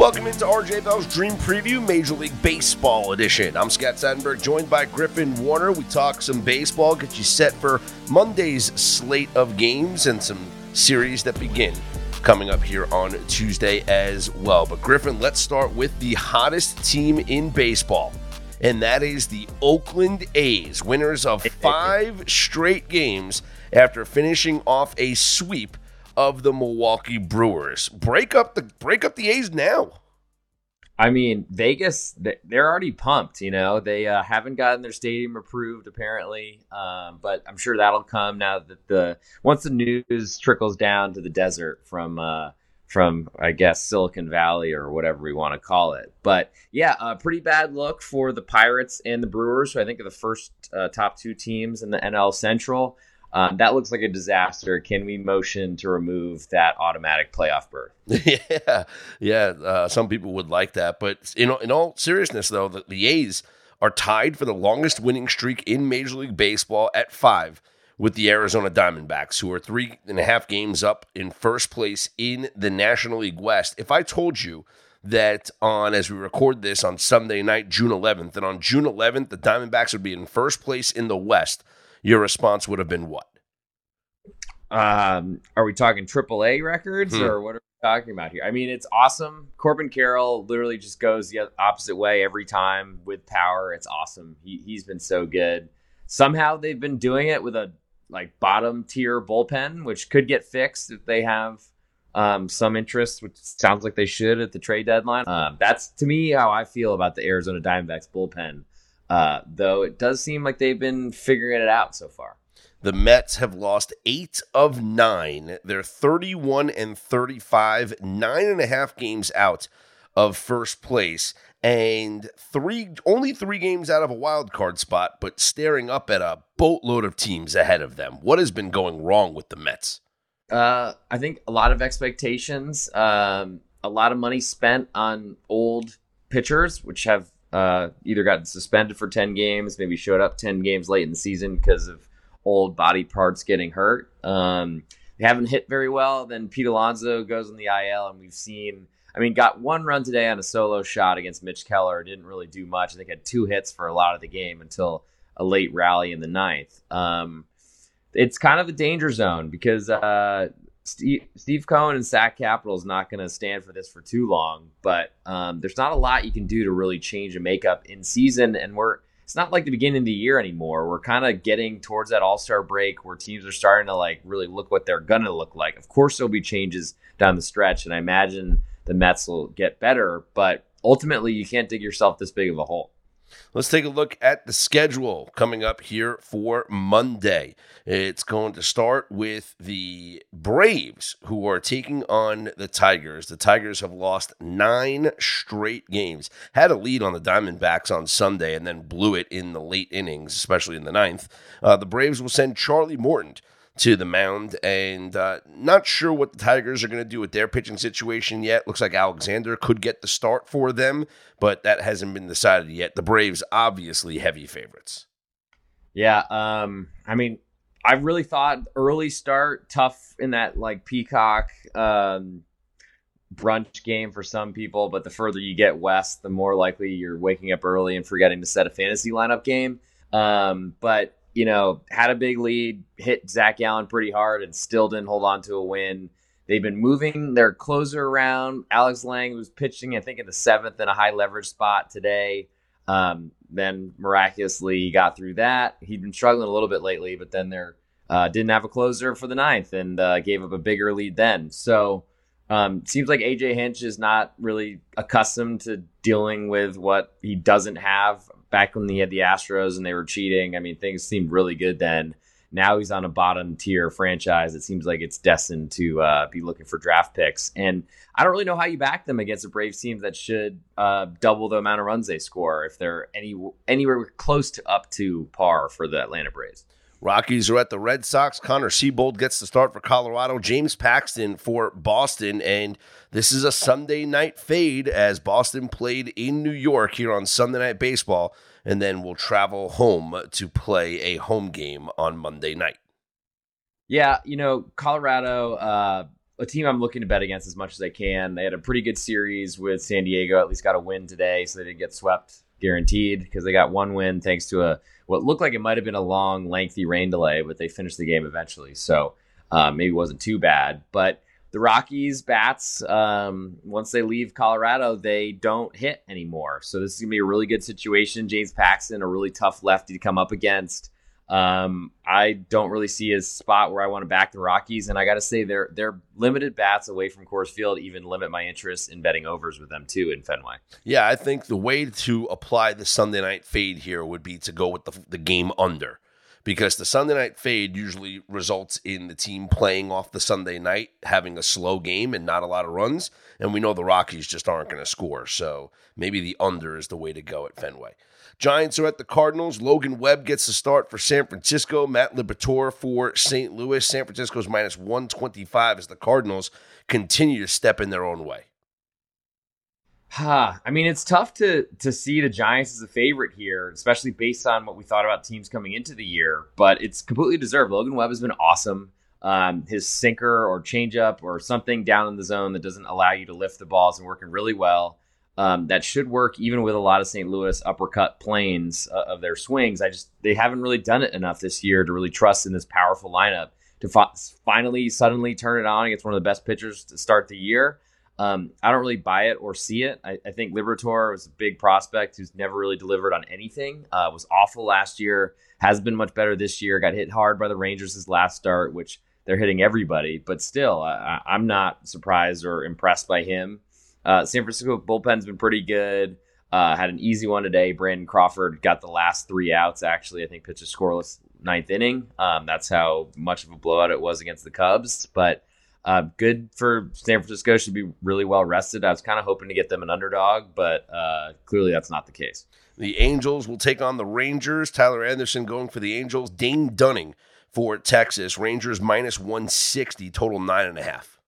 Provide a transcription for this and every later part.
Welcome into RJ Bell's Dream Preview Major League Baseball edition. I'm Scott Seidenberg, joined by Griffin Warner. We talk some baseball, get you set for Monday's slate of games and some series that begin coming up here on Tuesday as well. But Griffin, let's start with the hottest team in baseball, and that is the Oakland A's, winners of five straight games after finishing off a sweep of the Milwaukee Brewers. Break up the break up the A's now. I mean, Vegas, they're already pumped. You know, they uh, haven't gotten their stadium approved apparently, um, but I'm sure that'll come now that the once the news trickles down to the desert from uh, from I guess Silicon Valley or whatever we want to call it. But yeah, a pretty bad look for the Pirates and the Brewers. who I think are the first uh, top two teams in the NL Central. Um, that looks like a disaster. Can we motion to remove that automatic playoff berth? yeah, yeah. Uh, some people would like that, but in in all seriousness, though, the, the A's are tied for the longest winning streak in Major League Baseball at five with the Arizona Diamondbacks, who are three and a half games up in first place in the National League West. If I told you that on as we record this on Sunday night, June 11th, and on June 11th the Diamondbacks would be in first place in the West your response would have been what? Um, are we talking AAA records hmm. or what are we talking about here? I mean, it's awesome. Corbin Carroll literally just goes the opposite way every time with power. It's awesome. He he's been so good. Somehow they've been doing it with a like bottom tier bullpen, which could get fixed if they have um, some interest, which sounds like they should at the trade deadline. Um, that's to me how I feel about the Arizona Diamondbacks bullpen uh, though it does seem like they've been figuring it out so far. The Mets have lost eight of nine. They're 31 and 35, nine and a half games out of first place, and three only three games out of a wild card spot, but staring up at a boatload of teams ahead of them. What has been going wrong with the Mets? Uh, I think a lot of expectations, um, a lot of money spent on old pitchers, which have uh, either got suspended for 10 games, maybe showed up 10 games late in the season because of old body parts getting hurt. Um, they haven't hit very well. Then Pete Alonso goes on the IL, and we've seen, I mean, got one run today on a solo shot against Mitch Keller. Didn't really do much. I think had two hits for a lot of the game until a late rally in the ninth. Um, it's kind of a danger zone because uh, Steve, Steve Cohen and Sac Capital is not going to stand for this for too long, but um, there's not a lot you can do to really change a makeup in season. And we're it's not like the beginning of the year anymore. We're kind of getting towards that All Star break where teams are starting to like really look what they're going to look like. Of course, there'll be changes down the stretch, and I imagine the Mets will get better, but ultimately, you can't dig yourself this big of a hole. Let's take a look at the schedule coming up here for Monday. It's going to start with the Braves, who are taking on the Tigers. The Tigers have lost nine straight games, had a lead on the Diamondbacks on Sunday, and then blew it in the late innings, especially in the ninth. Uh, the Braves will send Charlie Morton to the mound. And uh, not sure what the Tigers are going to do with their pitching situation yet. Looks like Alexander could get the start for them, but that hasn't been decided yet. The Braves, obviously, heavy favorites. Yeah. Um, I mean, I really thought early start tough in that like Peacock um, brunch game for some people, but the further you get west, the more likely you're waking up early and forgetting to set a fantasy lineup game. Um, but you know, had a big lead, hit Zac Gallen pretty hard, and still didn't hold on to a win. They've been moving their closer around. Alex Lange was pitching, I think, in the seventh in a high leverage spot today. Um, then miraculously got through that. He'd been struggling a little bit lately, but then they uh, didn't have a closer for the ninth and uh, gave up a bigger lead then. So um, seems like AJ Hinch is not really accustomed to dealing with what he doesn't have back when he had the Astros and they were cheating. I mean, things seemed really good then. Now he's on a bottom tier franchise. It seems like it's destined to uh, be looking for draft picks. And I don't really know how you back them against a Braves team that should uh, double the amount of runs they score if they're any anywhere close to up to par for the Atlanta Braves. Rockies are at the Red Sox. Connor Seabold gets the start for Colorado. James Paxton for Boston. And this is a Sunday night fade as Boston played in New York here on Sunday Night Baseball. And then will travel home to play a home game on Monday night. Yeah, you know, Colorado, uh, a team I'm looking to bet against as much as I can. They had a pretty good series with San Diego. At least got a win today, so they didn't get swept guaranteed because they got one win thanks to a what looked like it might have been a long, lengthy rain delay, but they finished the game eventually. So uh, maybe it wasn't too bad. But the Rockies bats, um, once they leave Colorado, they don't hit anymore. So this is gonna be a really good situation. James Paxton, a really tough lefty to come up against. Um, I don't really see a spot where I want to back the Rockies, and I got to say their their limited bats away from Coors Field even limit my interest in betting overs with them too in Fenway. Yeah, I think the way to apply the Sunday night fade here would be to go with the the game under because the Sunday night fade usually results in the team playing off the Sunday night, having a slow game and not a lot of runs. And we know the Rockies just aren't going to score. So maybe the under is the way to go at Fenway. Giants are at the Cardinals. Logan Webb gets the start for San Francisco. Matt Liberatore for St. Louis. San Francisco's minus 125 as the Cardinals continue to step in their own way. Huh. I mean, it's tough to to see the Giants as a favorite here, especially based on what we thought about teams coming into the year. But it's completely deserved. Logan Webb has been awesome. Um, his sinker or changeup or something down in the zone that doesn't allow you to lift the balls and working really well um, that should work even with a lot of St. Louis uppercut planes uh, of their swings. I just they haven't really done it enough this year to really trust in this powerful lineup to fi- finally suddenly turn it on against one of the best pitchers to start the year. Um, I don't really buy it or see it. I, I, think Liberatore was a big prospect who's never really delivered on anything. Uh, was awful last year. Has been much better this year. Got hit hard by the Rangers his last start, which they're hitting everybody. But still, I, I'm not surprised or impressed by him. Uh, San Francisco bullpen's been pretty good. Uh, had an easy one today. Brandon Crawford got the last three outs. Actually, I think pitched a scoreless ninth inning. Um, that's how much of a blowout it was against the Cubs. But uh, good for San Francisco. Should be really well rested. I was kind of hoping to get them an underdog, but uh, clearly that's not the case. The Angels will take on the Rangers. Tyler Anderson going for the Angels. Dane Dunning for Texas. Rangers minus 160, total nine and a half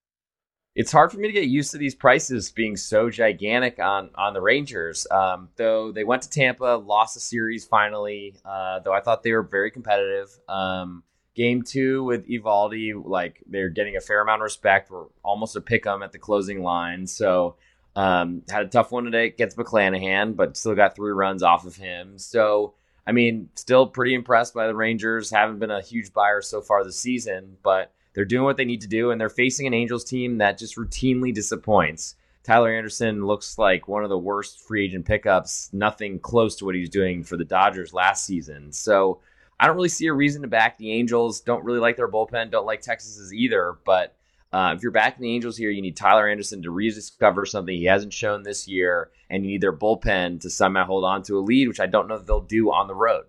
it's hard for me to get used to these prices being so gigantic on on the Rangers. Um, though they went to Tampa, lost the series finally. Uh, though I thought they were very competitive. Um, game two with Eovaldi, like they're getting a fair amount of respect. We're almost a pick 'em at the closing line. So um, had a tough one today against McClanahan, but still got three runs off of him. So I mean, still pretty impressed by the Rangers. Haven't been a huge buyer so far this season, but they're doing what they need to do, and they're facing an Angels team that just routinely disappoints. Tyler Anderson looks like one of the worst free agent pickups, nothing close to what he was doing for the Dodgers last season. So I don't really see a reason to back the Angels. Don't really like their bullpen, don't like Texas's either. But uh, if you're backing the Angels here, you need Tyler Anderson to rediscover something he hasn't shown this year, and you need their bullpen to somehow hold on to a lead, which I don't know that they'll do on the road.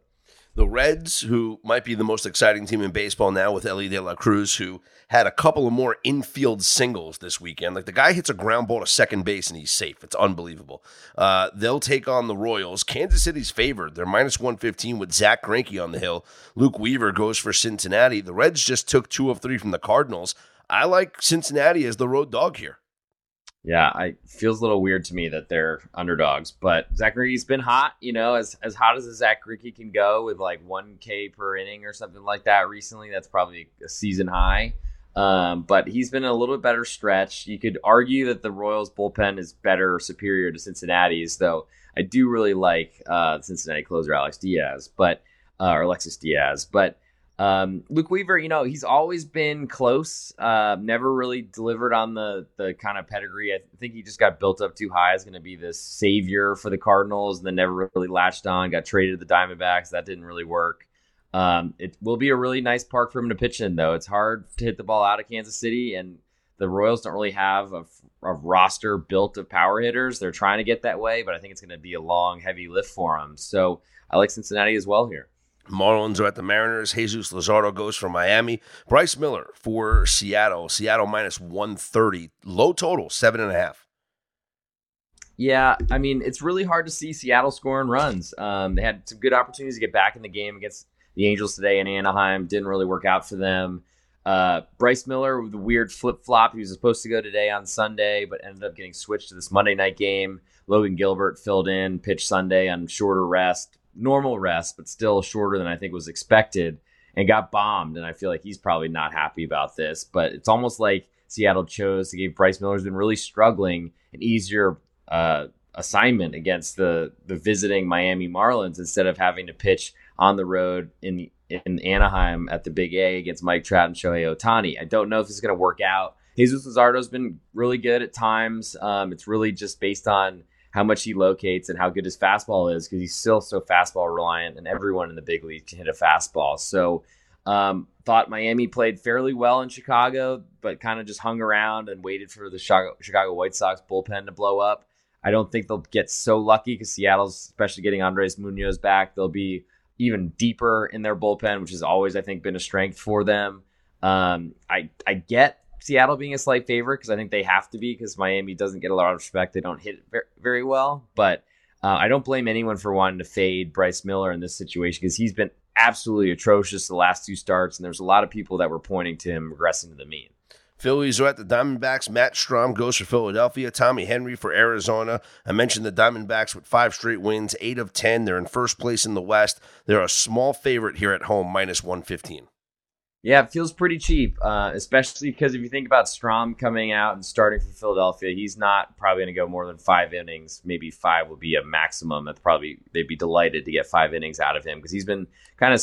The Reds, who might be the most exciting team in baseball now with Elly De La Cruz, who had a couple of more infield singles this weekend. Like the guy hits a ground ball to second base and he's safe. It's unbelievable. Uh, they'll take on the Royals. Kansas City's favored. They're minus 115 with Zack Greinke on the hill. Luke Weaver goes for Cincinnati. The Reds just took two of three from the Cardinals. I like Cincinnati as the road dog here. Yeah, I feels a little weird to me that they're underdogs, but Zack Greinke's been hot. You know, as as hot as a Zack Greinke can go with like one K per inning or something like that recently. That's probably a season high. Um, but he's been a little bit better stretch. You could argue that the Royals bullpen is better, or superior to Cincinnati's, though. I do really like uh, Cincinnati closer Alex Diaz, but uh, or Alexis Diaz, but um, Luke Weaver, you know, he's always been close. Uh, never really delivered on the the kind of pedigree. I think he just got built up too high. Is going to be this savior for the Cardinals, and then never really latched on. Got traded to the Diamondbacks. That didn't really work. Um, it will be a really nice park for him to pitch in, though. It's hard to hit the ball out of Kansas City, and the Royals don't really have a, a roster built of power hitters. They're trying to get that way, but I think it's going to be a long, heavy lift for them. So I like Cincinnati as well here. Marlins are at the Mariners. Jesus Luzardo goes for Miami. Bryce Miller for Seattle. Seattle minus 130. Low total, seven and a half. Yeah, I mean, it's really hard to see Seattle scoring runs. Um, they had some good opportunities to get back in the game against the Angels today in Anaheim. Didn't really work out for them. Uh, Bryce Miller with the weird flip flop. He was supposed to go today on Sunday, but ended up getting switched to this Monday night game. Logan Gilbert filled in, pitched Sunday on shorter rest normal rest, but still shorter than I think was expected, and got bombed. And I feel like he's probably not happy about this. But it's almost like Seattle chose to give Bryce Miller, who's been really struggling, an easier uh, assignment against the the visiting Miami Marlins instead of having to pitch on the road in in Anaheim at the Big A against Mike Trout and Shohei Ohtani. I don't know if this is going to work out. Jesus Luzardo's been really good at times. Um, it's really just based on how much he locates and how good his fastball is because he's still so fastball reliant, and everyone in the big league can hit a fastball. So, um, thought Miami played fairly well in Chicago, but kind of just hung around and waited for the Chicago White Sox bullpen to blow up. I don't think they'll get so lucky because Seattle's, especially getting Andres Munoz back, they'll be even deeper in their bullpen, which has always, I think, been a strength for them. Um, I I get Seattle being a slight favorite because I think they have to be because Miami doesn't get a lot of respect. They don't hit very, well. But uh, I don't blame anyone for wanting to fade Bryce Miller in this situation because he's been absolutely atrocious the last two starts, and there's a lot of people that were pointing to him regressing to the mean. Phillies are at the Diamondbacks. Matt Strahm goes for Philadelphia. Tommy Henry for Arizona. I mentioned the Diamondbacks with five straight wins, eight of 10. They're in first place in the West. They're a small favorite here at home, minus 115. Yeah, it feels pretty cheap, uh, especially because if you think about Strahm coming out and starting for Philadelphia, he's not probably going to go more than five innings. Maybe five will be a maximum. That's probably they'd be delighted to get five innings out of him because he's been kind of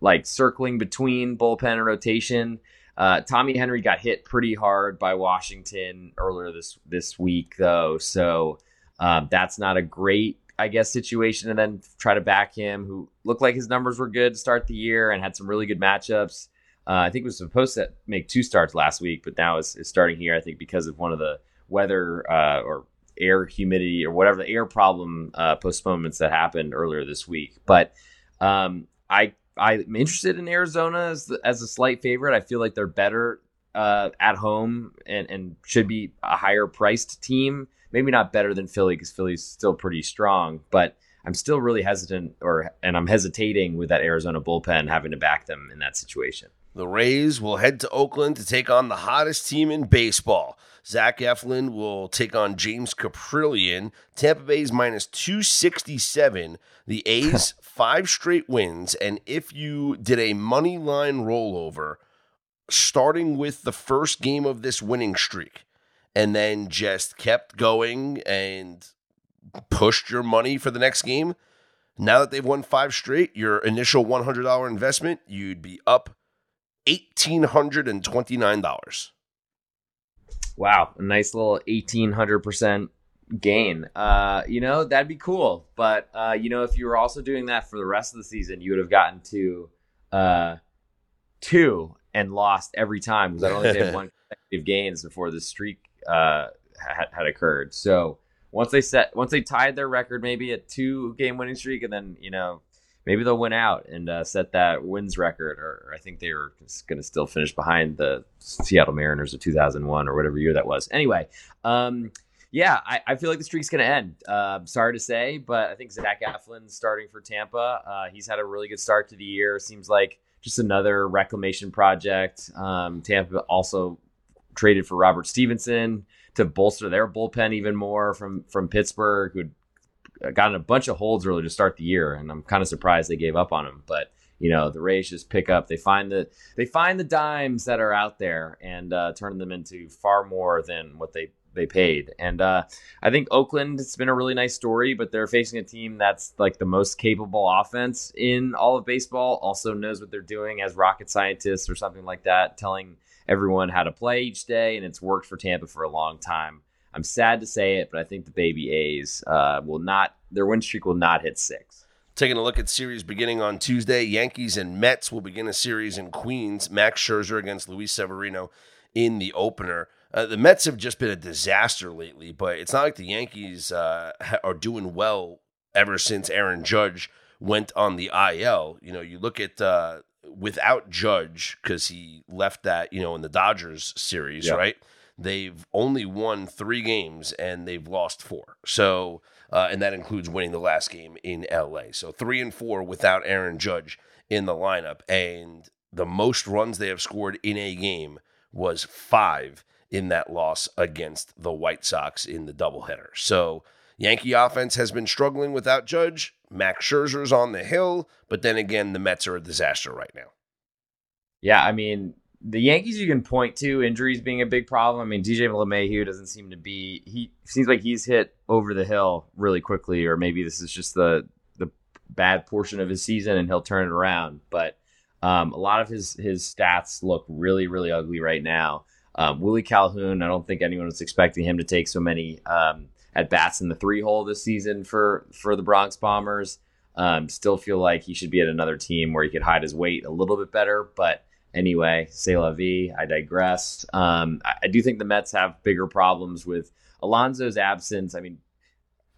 like circling between bullpen and rotation. Uh, Tommy Henry got hit pretty hard by Washington earlier this this week, though, so um, that's not a great I guess, situation and then try to back him, who looked like his numbers were good to start the year and had some really good matchups. Uh, I think was supposed to make two starts last week, but now is, is starting here. I think because of one of the weather uh, or air humidity or whatever the air problem uh, postponements that happened earlier this week. But um, I I'm interested in Arizona as the, as a slight favorite. I feel like they're better uh, at home and and should be a higher priced team. Maybe not better than Philly because Philly's still pretty strong, but I'm still really hesitant or and I'm hesitating with that Arizona bullpen having to back them in that situation. The Rays will head to Oakland to take on the hottest team in baseball. Zach Eflin will take on James Kaprielian. Tampa Bay's minus 267. The A's, five straight wins. And if you did a money line rollover, starting with the first game of this winning streak, and then just kept going and pushed your money for the next game, now that they've won five straight, your initial $100 investment, you'd be up $1,829. Wow, a nice little 1800% gain. Uh, you know, that'd be cool. But, uh, you know, if you were also doing that for the rest of the season, you would have gotten to uh, two and lost every time because I only had one consecutive gains before the streak uh, had, had occurred. So once they set, once they tied their record, maybe a two game winning streak, and then, you know, maybe they'll win out and uh, set that wins record. Or, I think they were going to still finish behind the Seattle Mariners of 2001 or whatever year that was. Anyway, um, yeah, I, I, feel like the streak's going to end. Uh, sorry to say, but I think Zach Eflin's starting for Tampa. Uh, he's had a really good start to the year. Seems like just another reclamation project. Um, Tampa also traded for Robert Stephenson to bolster their bullpen even more from from Pittsburgh, who gotten a bunch of holds early to start the year, and I'm kind of surprised they gave up on him. But you know, the Rays just pick up. They find the they find the dimes that are out there and uh, turn them into far more than what they they paid. And uh, I think Oakland, it's been a really nice story, but they're facing a team that's like the most capable offense in all of baseball. Also knows what they're doing as rocket scientists or something like that, telling everyone how to play each day, and it's worked for Tampa for a long time. I'm sad to say it, but I think the baby A's uh, will not. Their win streak will not hit six. Taking a look at series beginning on Tuesday, Yankees and Mets will begin a series in Queens. Max Scherzer against Luis Severino in the opener. Uh, the Mets have just been a disaster lately, but it's not like the Yankees uh, are doing well ever since Aaron Judge went on the IL. You know, you look at uh, without Judge because he left that you know in the Dodgers series, yeah. right? They've only won three games and they've lost four. So, uh, and that includes winning the last game in LA. So three and four without Aaron Judge in the lineup. And the most runs they have scored in a game was five in that loss against the White Sox in the doubleheader. So, Yankee offense has been struggling without Judge. Max Scherzer's on the hill, but then again, the Mets are a disaster right now. Yeah, I mean, the Yankees you can point to injuries being a big problem. I mean, DJ LeMahieu doesn't seem to be. He seems like he's hit over the hill really quickly, or maybe this is just the the bad portion of his season, and he'll turn it around. But um, a lot of his his stats look really really ugly right now. Um, Willie Calhoun, I don't think anyone was expecting him to take so many um, at bats in the three hole this season for for the Bronx Bombers. Um, still feel like he should be at another team where he could hide his weight a little bit better, but anyway, say la vie. I digress. Um, I, I, do think the Mets have bigger problems with Alonso's absence. I mean,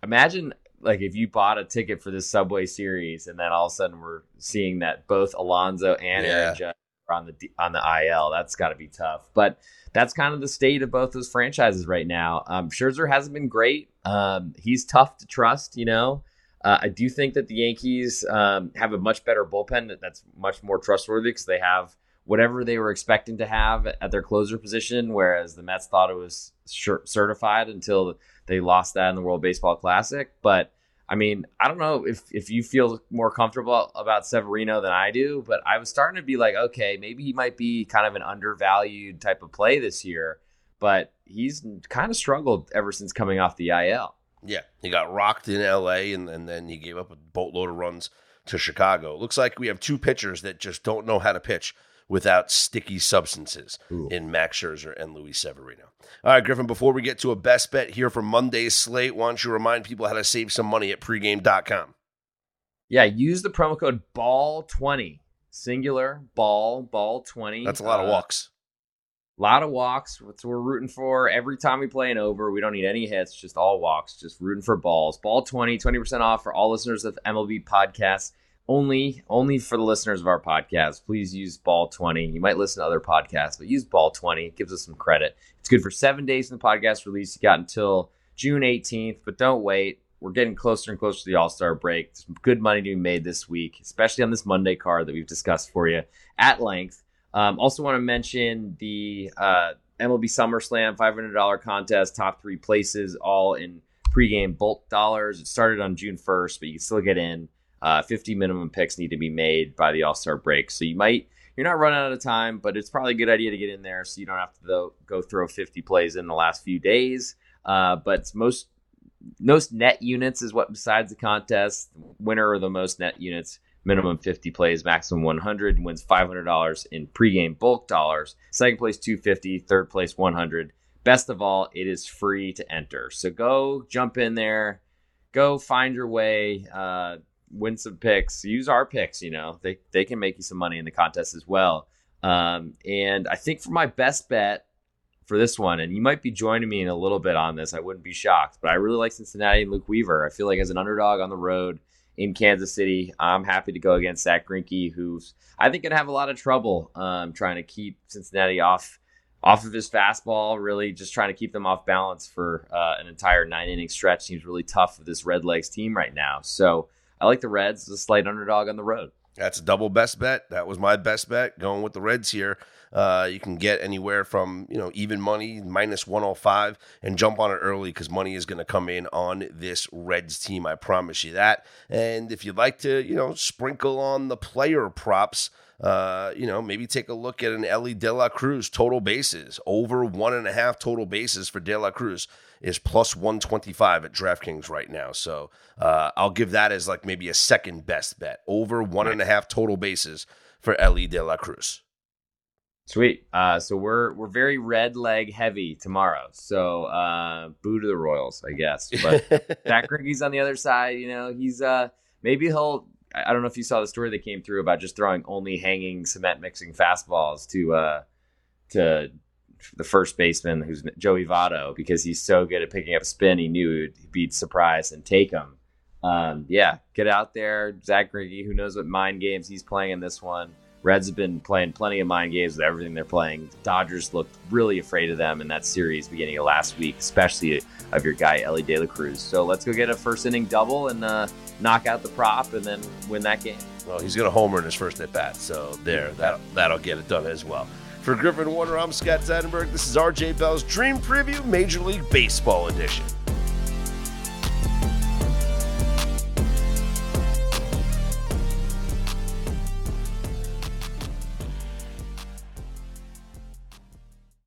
imagine like if you bought a ticket for this Subway Series and then all of a sudden we're seeing that both Alonso and yeah. Aaron Judge are on the on the IL. That's got to be tough. But that's kind of the state of both those franchises right now. Um, Scherzer hasn't been great. Um, he's tough to trust. You know. Uh, I do think that the Yankees um, have a much better bullpen that's much more trustworthy because they have whatever they were expecting to have at their closer position, whereas the Mets thought it was certified until they lost that in the World Baseball Classic. But I mean, I don't know if if you feel more comfortable about Severino than I do, but I was starting to be like, okay, maybe he might be kind of an undervalued type of play this year, but he's kind of struggled ever since coming off the IL. Yeah, he got rocked in LA and, and then he gave up a boatload of runs to Chicago. Looks like we have two pitchers that just don't know how to pitch without sticky substances Ooh. in Max Scherzer and Luis Severino. All right, Griffin, before we get to a best bet here for Monday's slate, why don't you remind people how to save some money at pregame.com? Yeah, use the promo code BALL20, singular, ball, ball20. That's a lot uh, of walks. A lot of walks. That's what we're rooting for. Every time we play an over, we don't need any hits, just all walks, just rooting for balls. Ball 20, 20% off for all listeners of MLB podcasts only only for the listeners of our podcast. Please use ball 20 you might listen to other podcasts but use ball 20 it gives us some credit. It's good for seven days in the podcast release. You got until june 18th but don't wait. We're getting closer and closer to the all-star break. There's good money to be made this week especially on this monday card that we've discussed for you at length. Um, also want to mention the uh, mlb summerslam $500 contest top three places all in pregame bulk dollars. It started on june 1st but you can still get in uh, 50 minimum picks need to be made by the All Star break. So you might you're not running out of time, but it's probably a good idea to get in there so you don't have to go throw 50 plays in the last few days. Uh, but most most net units is what besides the contest. Winner of the most net units, minimum 50 plays, maximum 100, wins $500 in pregame bulk dollars. Second place 250, third place 100. Best of all, it is free to enter. So go jump in there, go find your way. Uh, win some picks. Use our picks. You know, they they can make you some money in the contest as well. Um, and I think for my best bet for this one, and you might be joining me in a little bit on this. I wouldn't be shocked, but I really like Cincinnati and Luke Weaver. I feel like as an underdog on the road in Kansas City, I'm happy to go against Zack Greinke, who's I think gonna have a lot of trouble um, trying to keep Cincinnati off off of his fastball, really just trying to keep them off balance for uh, an entire nine inning stretch seems really tough for this Redlegs team right now. So I like the Reds as a slight underdog on the road. That's a double best bet. That was my best bet going with the Reds here. Uh, you can get anywhere from you know even money minus 105 and jump on it early because money is going to come in on this Reds team. I promise you that. And if you'd like to you know sprinkle on the player props. Uh, you know, maybe take a look at an Elly De La Cruz total bases over one and a half total bases for De La Cruz is plus 125 at DraftKings right now. So uh, I'll give that as like maybe a second best bet over one and a half total bases for Elly De La Cruz. Sweet. Uh, so we're we're very red leg heavy tomorrow. So uh, boo to the Royals, I guess. But Zack Greinke's on the other side. You know, he's uh maybe he'll. I don't know if you saw the story that came through about just throwing only hanging cement mixing fastballs to uh to the first baseman, who's Joey Votto, because he's so good at picking up spin. He knew he'd be surprised and take him. Um, yeah, get out there, Zack Greinke. Who knows what mind games he's playing in this one? Reds have been playing plenty of mind games with everything they're playing. The Dodgers looked really afraid of them in that series beginning of last week, especially of your guy Elly De La Cruz. So let's go get a first inning double and uh, knock out the prop and then win that game. Well, he's going to homer in his first at bat, so there, that that'll get it done as well. For Griffin Warner, I'm Scott Seidenberg. This is RJ Bell's Dream Preview Major League Baseball Edition.